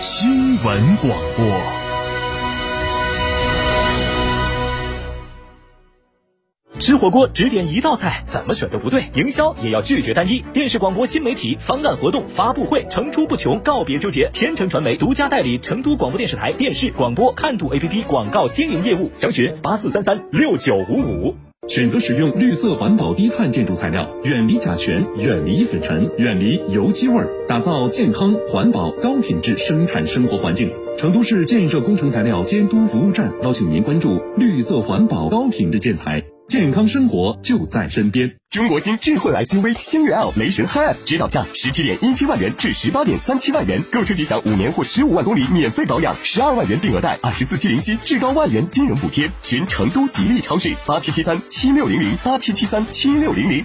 新闻广播。吃火锅只点一道菜，怎么选都不对。营销也要拒绝单一。电视广播新媒体方案活动发布会层出不穷，告别纠结。天成传媒独家代理成都广播电视台电视广播看度 APP 广告经营业务，详询八四三三六九五五。选择使用绿色环保低碳建筑材料，远离甲醛，远离粉尘，远离油漆味儿，打造健康、环保、高品质生产生活环境。成都市建设工程材料监督服务站邀请您关注绿色环保、高品质建材。健康生活就在身边。中国新智慧 SUV 星越 L 雷神 Hi，指导价十七点一七万元至十八点三七万元，购车即享五年或十五万公里免费保养，十二万元定额贷，二十四期零息，至高万元金融补贴。寻成都吉利超市八七七三七六零零八七七三七六零零。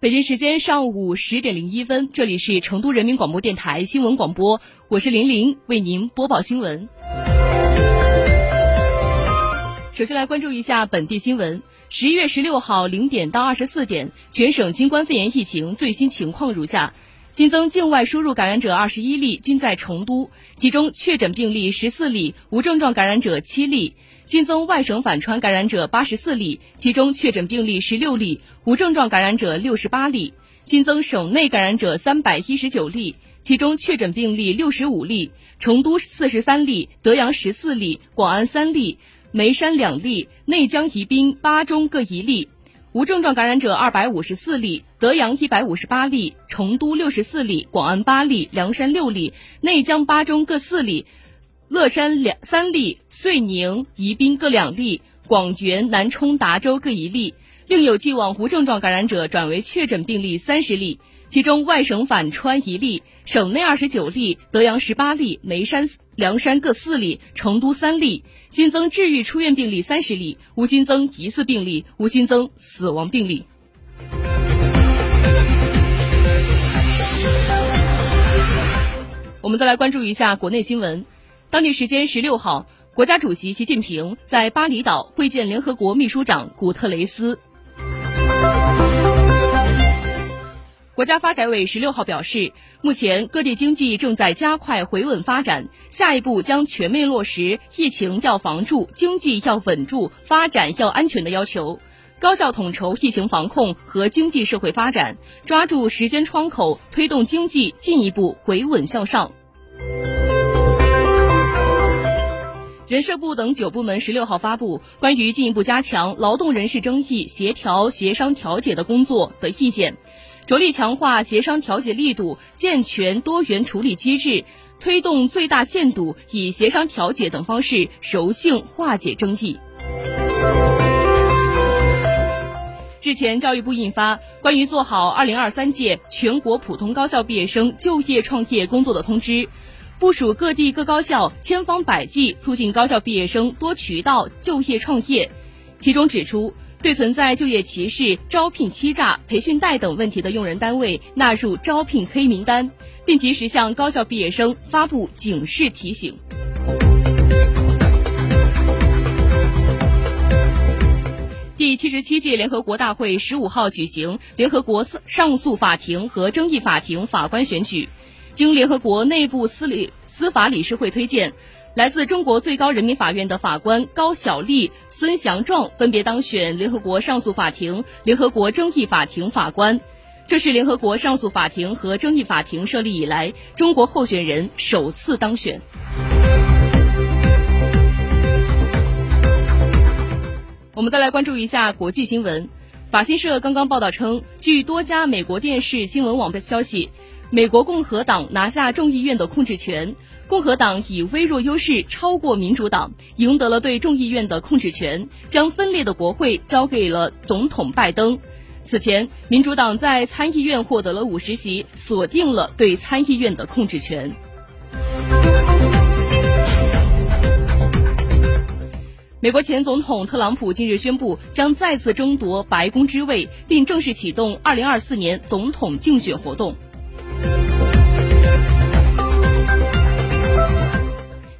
北京时间上午十点零一分，这里是成都人民广播电台新闻广播，我是玲玲，为您播报新闻。首先来关注一下本地新闻。十一月十六号零点到二十四点，全省新冠肺炎疫情最新情况如下：新增境外输入感染者二十一例，均在成都，其中确诊病例十四例，无症状感染者七例。新增外省返川感染者八十四例，其中确诊病例十六例，无症状感染者六十八例。新增省内感染者三百一十九例，其中确诊病例六十五例，成都四十三例，德阳十四例，广安三例，眉山两例，内江宜宾巴中各一例。无症状感染者二百五十四例，德阳一百五十八例，成都六十四例，广安八例，凉山六例，内江巴中各四例。乐山两三例，遂宁、宜宾各两例，广元、南充、达州各一例，另有既往无症状感染者转为确诊病例三十例，其中外省返川一例，省内二十九例，德阳十八例，眉山、凉山各四例，成都三例，新增治愈出院病例三十例，无新增疑似病例，无新增死亡病例。我们再来关注一下国内新闻。当地时间十六号，国家主席习近平在巴厘岛会见联合国秘书长古特雷斯。国家发改委十六号表示，目前各地经济正在加快回稳发展，下一步将全面落实疫情要防住、经济要稳住、发展要安全的要求，高效统筹疫情防控和经济社会发展，抓住时间窗口，推动经济进一步回稳向上。人社部等九部门十六号发布关于进一步加强劳动人事争议协调协商调解的工作的意见，着力强化协商调解力度，健全多元处理机制，推动最大限度以协商调解等方式柔性化解争议。日前，教育部印发关于做好二零二三届全国普通高校毕业生就业创业工作的通知。部署各地各高校千方百计促进高校毕业生多渠道就业创业，其中指出，对存在就业歧视、招聘欺诈、培训贷等问题的用人单位纳入招聘黑名单，并及时向高校毕业生发布警示提醒。第七十七届联合国大会十五号举行联合国上诉法庭和争议法庭法官选举。经联合国内部司理司法理事会推荐，来自中国最高人民法院的法官高晓丽、孙祥壮分别当选联合国上诉法庭、联合国争议法庭法官。这是联合国上诉法庭和争议法庭设立以来，中国候选人首次当选。我们再来关注一下国际新闻。法新社刚刚报道称，据多家美国电视新闻网的消息，美国共和党拿下众议院的控制权，共和党以微弱优势超过民主党，赢得了对众议院的控制权，将分裂的国会交给了总统拜登。此前，民主党在参议院获得了五十席，锁定了对参议院的控制权。美国前总统特朗普近日宣布将再次争夺白宫之位，并正式启动2024年总统竞选活动。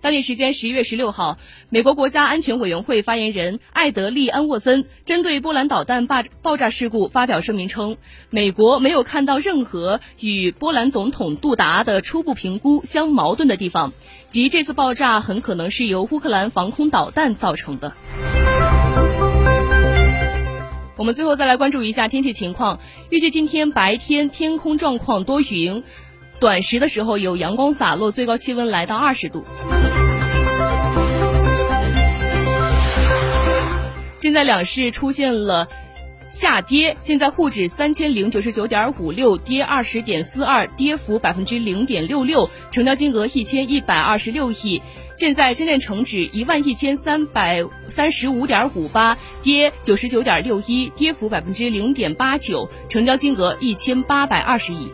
当地时间十一月十六号，美国国家安全委员会发言人艾德利安沃森针对波兰导弹爆爆炸事故发表声明称，美国没有看到任何与波兰总统杜达的初步评估相矛盾的地方，即这次爆炸很可能是由乌克兰防空导弹造成的。我们最后再来关注一下天气情况，预计今天白天天空状况多云，短时的时候有阳光洒落，最高气温来到二十度。现在两市出现了下跌，现在沪指三千零九十九点五六跌二十点四二，跌幅百分之零点六六，成交金额一千一百二十六亿。现在深圳成指一万一千三百三十五点五八，跌九十九点六一，跌幅百分之零点八九，成交金额一千八百二十亿。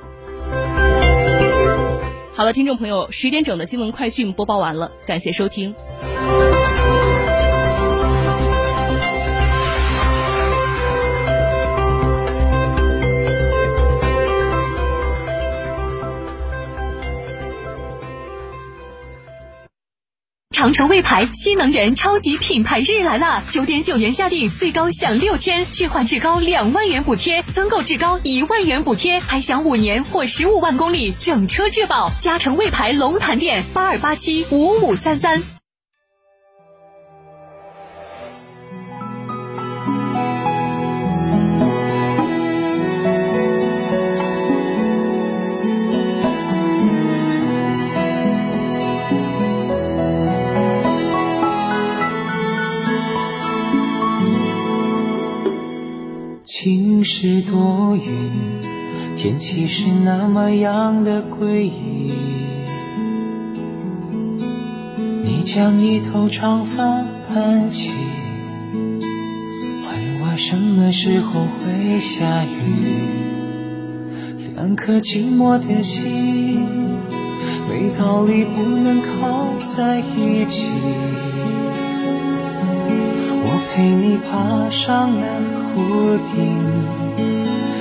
好了，听众朋友，十点整的新闻快讯播报完了，感谢收听。长城魏牌新能源超级品牌日来了！九点九元下定，最高享六千，置换至高两万元补贴，增购至高一万元补贴，还享五年或十五万公里整车质保。嘉诚魏牌龙潭店八二八七五五三三。是多云，天气是那么样的诡异。你将一头长发盘起，问我什么时候会下雨。两颗寂寞的心，没道理不能靠在一起。陪你爬上了。屋顶，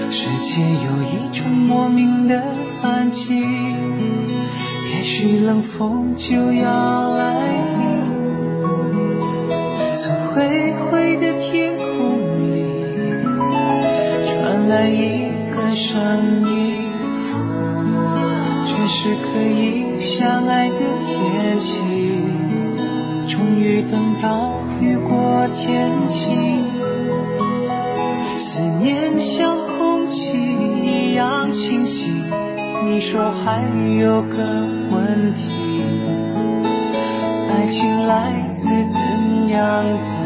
世界有一种莫名的安静，也许冷风就要来临。从灰灰的天空里传来一个声音，这是可以相爱的天气，等到雨过天晴。思念像空气一样清晰。你说还有个问题，爱情来自怎样的？